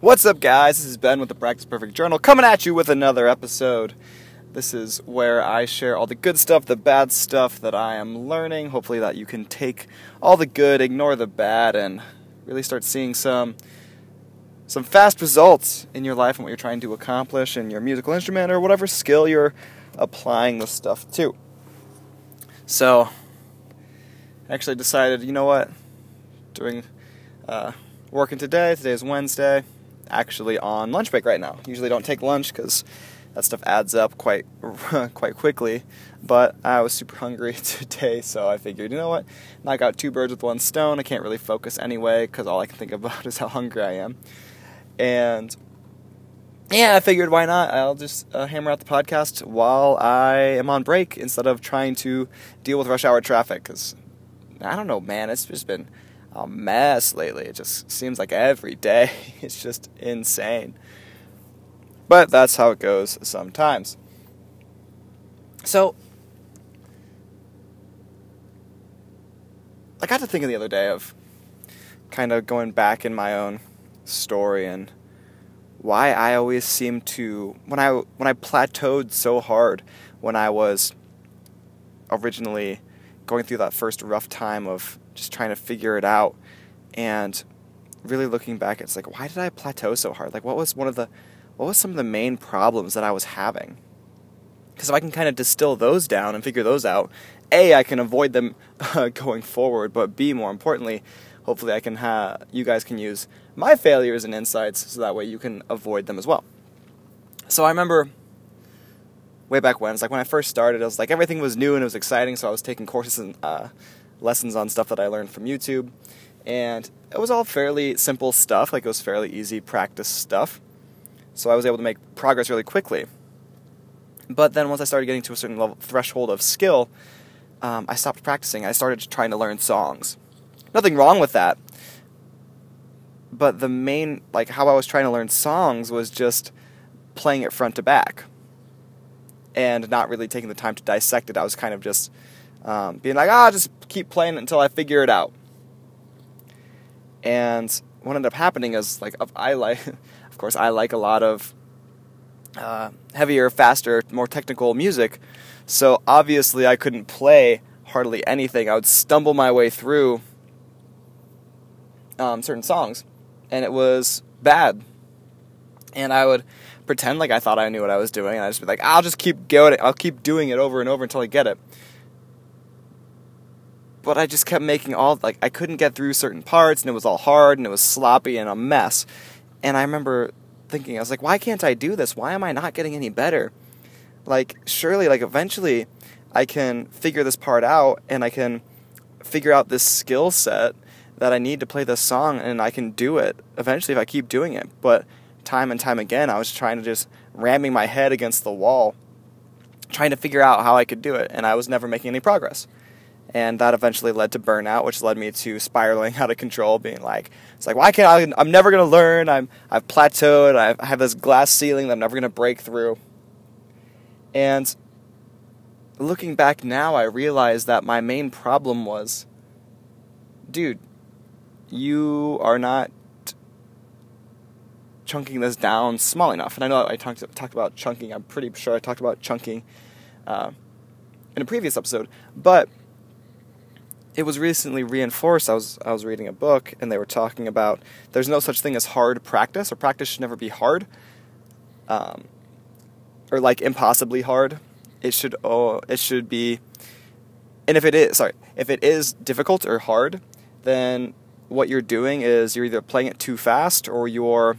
What's up, guys? This is Ben with the Practice Perfect Journal coming at you with another episode. This is where I share all the good stuff, the bad stuff that I am learning. Hopefully, that you can take all the good, ignore the bad, and really start seeing some some fast results in your life and what you're trying to accomplish in your musical instrument or whatever skill you're applying the stuff to. So, I actually decided, you know what? Doing uh, working today. Today is Wednesday actually on lunch break right now. Usually don't take lunch because that stuff adds up quite quite quickly. But I was super hungry today, so I figured, you know what, knock out two birds with one stone. I can't really focus anyway because all I can think about is how hungry I am. And yeah, I figured why not? I'll just uh, hammer out the podcast while I am on break instead of trying to deal with rush hour traffic. Because I don't know, man, it's just been a mess lately. It just seems like every day. It's just insane. But that's how it goes sometimes. So, I got to thinking the other day of kind of going back in my own story and why I always seem to when I when I plateaued so hard when I was originally going through that first rough time of just trying to figure it out. And really looking back it's like why did i plateau so hard? Like what was one of the what was some of the main problems that i was having? Because if i can kind of distill those down and figure those out a i can avoid them uh, going forward but b more importantly hopefully i can have you guys can use my failures and insights so that way you can avoid them as well. So i remember way back when it's like when i first started it was like everything was new and it was exciting so i was taking courses and uh, lessons on stuff that I learned from YouTube. And it was all fairly simple stuff, like it was fairly easy practice stuff. So I was able to make progress really quickly. But then once I started getting to a certain level threshold of skill, um, I stopped practicing. I started trying to learn songs. Nothing wrong with that. But the main, like how I was trying to learn songs was just playing it front to back and not really taking the time to dissect it. I was kind of just um, being like, ah, just keep playing it until I figure it out. And what ended up happening is like I like, of course, I like a lot of uh, heavier, faster, more technical music. So obviously, I couldn't play hardly anything. I would stumble my way through um, certain songs, and it was bad. And I would pretend like I thought I knew what I was doing, and I'd just be like, "I'll just keep going. I'll keep doing it over and over until I get it." But I just kept making all like I couldn't get through certain parts and it was all hard and it was sloppy and a mess. And I remember thinking I was like, why can't I do this? Why am I not getting any better? Like surely like eventually I can figure this part out and I can figure out this skill set that I need to play this song and I can do it eventually if I keep doing it. But time and time again I was trying to just ramming my head against the wall trying to figure out how I could do it and I was never making any progress and that eventually led to burnout, which led me to spiraling out of control, being like, it's like, why can't I? I'm never gonna learn. I'm I've plateaued. I've, I have this glass ceiling that I'm never gonna break through. And looking back now, I realize that my main problem was, dude, you are not chunking this down small enough. And I know I talked talked about chunking. I'm pretty sure I talked about chunking uh, in a previous episode, but it was recently reinforced. I was I was reading a book and they were talking about there's no such thing as hard practice, or practice should never be hard, um, or like impossibly hard. It should oh it should be, and if it is sorry if it is difficult or hard, then what you're doing is you're either playing it too fast or you're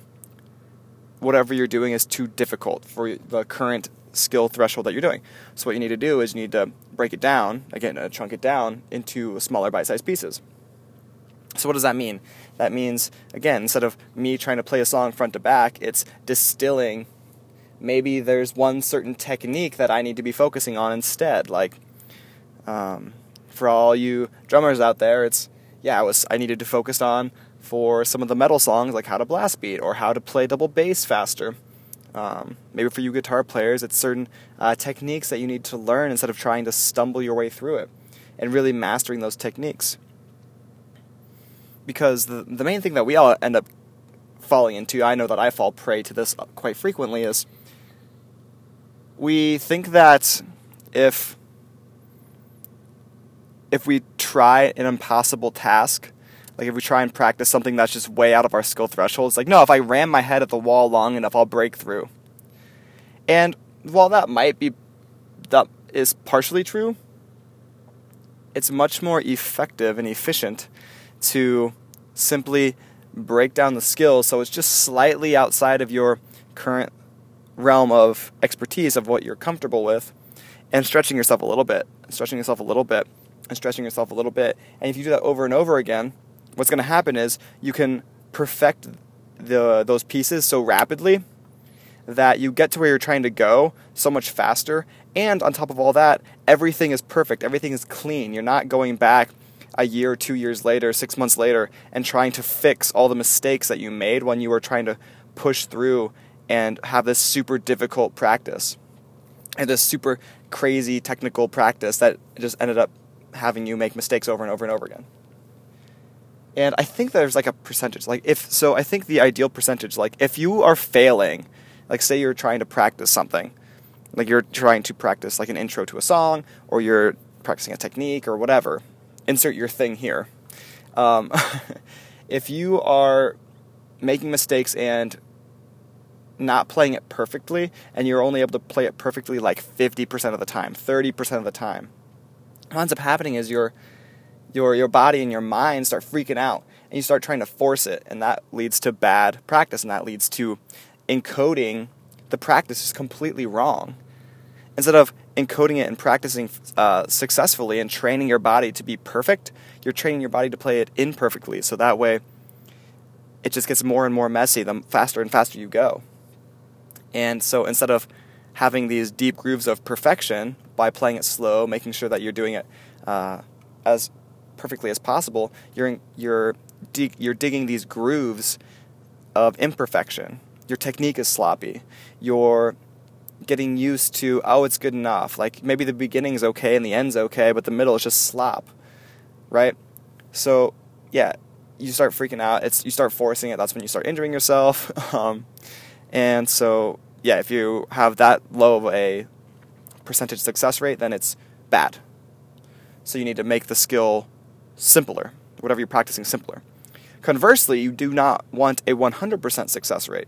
whatever you're doing is too difficult for the current skill threshold that you're doing. So what you need to do is you need to break it down, again, uh, chunk it down into smaller bite-sized pieces. So what does that mean? That means again, instead of me trying to play a song front to back, it's distilling maybe there's one certain technique that I need to be focusing on instead. Like um, for all you drummers out there, it's yeah, I was I needed to focus on for some of the metal songs like how to blast beat or how to play double bass faster. Um, maybe for you guitar players, it's certain uh, techniques that you need to learn instead of trying to stumble your way through it and really mastering those techniques. Because the, the main thing that we all end up falling into, I know that I fall prey to this quite frequently, is we think that if if we try an impossible task, like if we try and practice something that's just way out of our skill threshold, it's like, no, if I ram my head at the wall long enough, I'll break through. And while that might be that is partially true, it's much more effective and efficient to simply break down the skills so it's just slightly outside of your current realm of expertise of what you're comfortable with and stretching yourself a little bit, stretching yourself a little bit, and stretching yourself a little bit. And if you do that over and over again, what's going to happen is you can perfect the those pieces so rapidly that you get to where you're trying to go so much faster. And on top of all that, everything is perfect, everything is clean. You're not going back a year, two years later, six months later, and trying to fix all the mistakes that you made when you were trying to push through and have this super difficult practice and this super crazy technical practice that just ended up having you make mistakes over and over and over again. And I think there's like a percentage. Like if so I think the ideal percentage like if you are failing, like say you're trying to practice something, like you're trying to practice like an intro to a song or you're practicing a technique or whatever. Insert your thing here. Um, if you are making mistakes and not playing it perfectly and you're only able to play it perfectly like 50% of the time, 30% of the time, what ends up happening is your your your body and your mind start freaking out and you start trying to force it. And that leads to bad practice and that leads to encoding the practice is completely wrong. Instead of encoding it and practicing uh, successfully and training your body to be perfect you're training your body to play it imperfectly. So that way it just gets more and more messy the faster and faster you go. And so instead of having these deep grooves of perfection by playing it slow, making sure that you're doing it uh, as perfectly as possible, you're you're dig- you're digging these grooves of imperfection. Your technique is sloppy. You're getting used to oh, it's good enough. Like maybe the beginning's okay and the end's okay, but the middle is just slop, right? So yeah, you start freaking out. It's you start forcing it. That's when you start injuring yourself. Um, and so yeah, if you have that low of a percentage success rate, then it's bad. So you need to make the skill simpler, whatever you're practicing simpler. Conversely, you do not want a 100% success rate.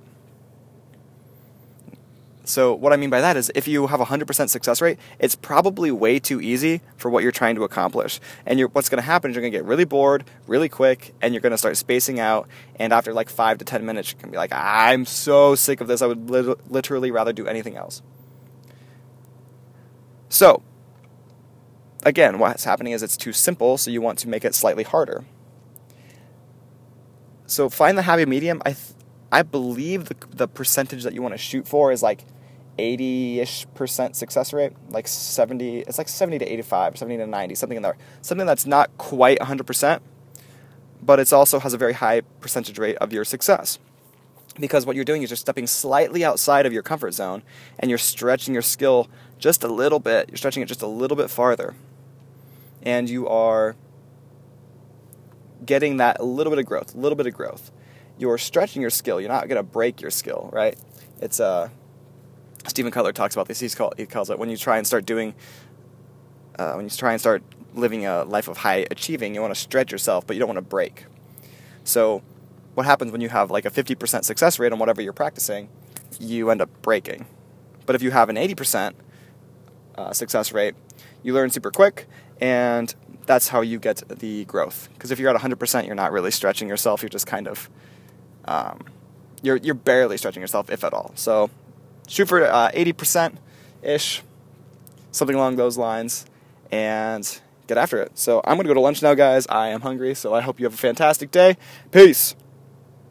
So, what I mean by that is if you have a 100% success rate, it's probably way too easy for what you're trying to accomplish. And what's going to happen is you're going to get really bored really quick and you're going to start spacing out. And after like five to 10 minutes, you can be like, I'm so sick of this. I would li- literally rather do anything else. So, again, what's happening is it's too simple, so you want to make it slightly harder. So, find the happy medium. I, th- I believe the, the percentage that you want to shoot for is like 80-ish percent success rate, like 70, it's like 70 to 85, 70 to 90, something in there. Something that's not quite 100%, but it also has a very high percentage rate of your success. Because what you're doing is you're stepping slightly outside of your comfort zone and you're stretching your skill just a little bit. You're stretching it just a little bit farther. And you are getting that little bit of growth, a little bit of growth. You're stretching your skill. You're not going to break your skill, right? It's uh, Steven Kotler talks about this. He's called, he calls it when you try and start doing, uh, when you try and start living a life of high achieving, you want to stretch yourself, but you don't want to break. So, what happens when you have like a 50% success rate on whatever you're practicing? You end up breaking. But if you have an 80% uh, success rate, you learn super quick, and that's how you get the growth. Because if you're at 100%, you're not really stretching yourself. You're just kind of, um, you're you're barely stretching yourself, if at all. So shoot for uh, 80% ish, something along those lines, and get after it. So I'm going to go to lunch now, guys. I am hungry, so I hope you have a fantastic day. Peace.